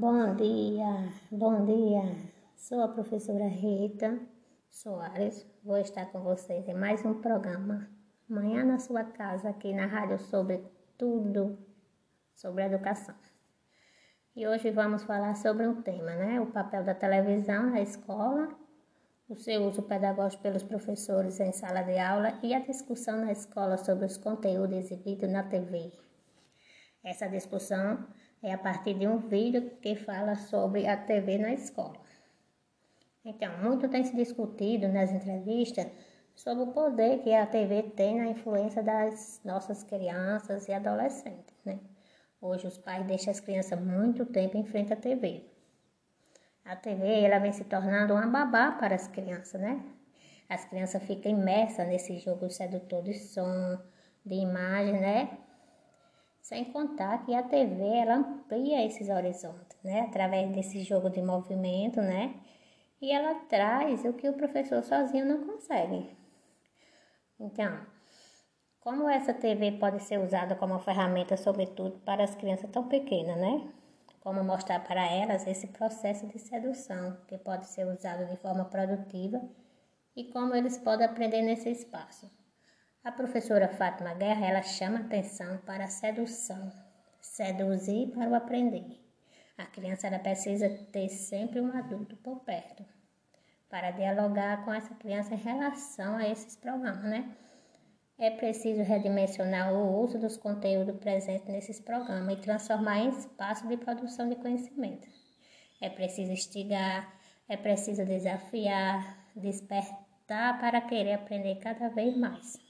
Bom dia, bom dia. Sou a professora Rita Soares. Vou estar com vocês em mais um programa. Amanhã na sua casa, aqui na rádio, sobre tudo sobre educação. E hoje vamos falar sobre um tema, né? O papel da televisão na escola, o seu uso pedagógico pelos professores em sala de aula e a discussão na escola sobre os conteúdos exibidos na TV. Essa discussão é a partir de um vídeo que fala sobre a TV na escola. Então, muito tem se discutido nas entrevistas sobre o poder que a TV tem na influência das nossas crianças e adolescentes, né? Hoje os pais deixam as crianças muito tempo em frente à TV. A TV ela vem se tornando uma babá para as crianças, né? As crianças ficam imersas nesse jogo sedutor de som, de imagem, né? Sem contar que a TV ela amplia esses horizontes, né? Através desse jogo de movimento, né? E ela traz o que o professor sozinho não consegue. Então, como essa TV pode ser usada como ferramenta, sobretudo para as crianças tão pequenas, né? Como mostrar para elas esse processo de sedução, que pode ser usado de forma produtiva e como eles podem aprender nesse espaço. A professora Fátima Guerra, ela chama atenção para a sedução, seduzir para o aprender. A criança ela precisa ter sempre um adulto por perto para dialogar com essa criança em relação a esses programas, né? É preciso redimensionar o uso dos conteúdos presentes nesses programas e transformar em espaço de produção de conhecimento. É preciso instigar, é preciso desafiar, despertar para querer aprender cada vez mais.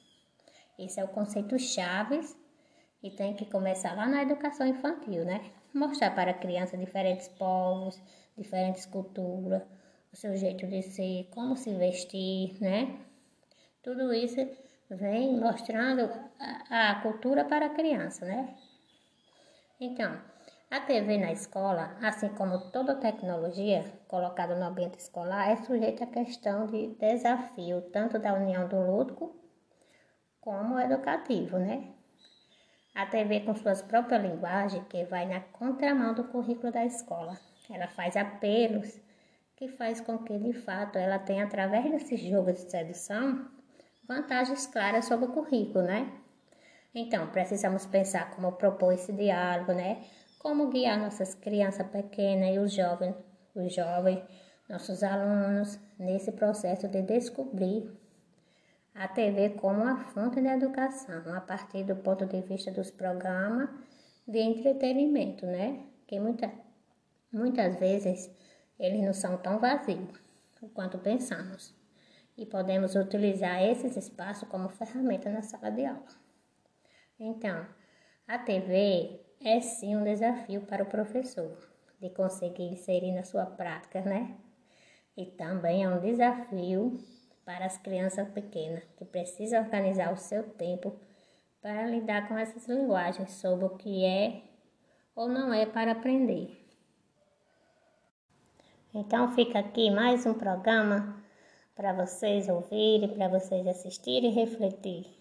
Esse é o conceito chaves e tem que começar lá na educação infantil, né? Mostrar para a criança diferentes povos, diferentes culturas, o seu jeito de ser, como se vestir, né? Tudo isso vem mostrando a, a cultura para a criança, né? Então, a TV na escola, assim como toda tecnologia colocada no ambiente escolar, é sujeita à questão de desafio, tanto da união do lúdico como educativo, né? A TV com suas próprias linguagens, que vai na contramão do currículo da escola. Ela faz apelos que faz com que, de fato, ela tenha, através desse jogo de sedução, vantagens claras sobre o currículo, né? Então, precisamos pensar como propor esse diálogo, né? Como guiar nossas crianças pequenas e os jovens, os jovens, nossos alunos, nesse processo de descobrir a TV como uma fonte de educação, a partir do ponto de vista dos programas de entretenimento, né? Que muita, muitas vezes eles não são tão vazios quanto pensamos. E podemos utilizar esses espaços como ferramenta na sala de aula. Então, a TV é sim um desafio para o professor de conseguir inserir na sua prática, né? E também é um desafio para as crianças pequenas, que precisam organizar o seu tempo para lidar com essas linguagens sobre o que é ou não é para aprender. Então fica aqui mais um programa para vocês ouvirem, para vocês assistirem e refletir.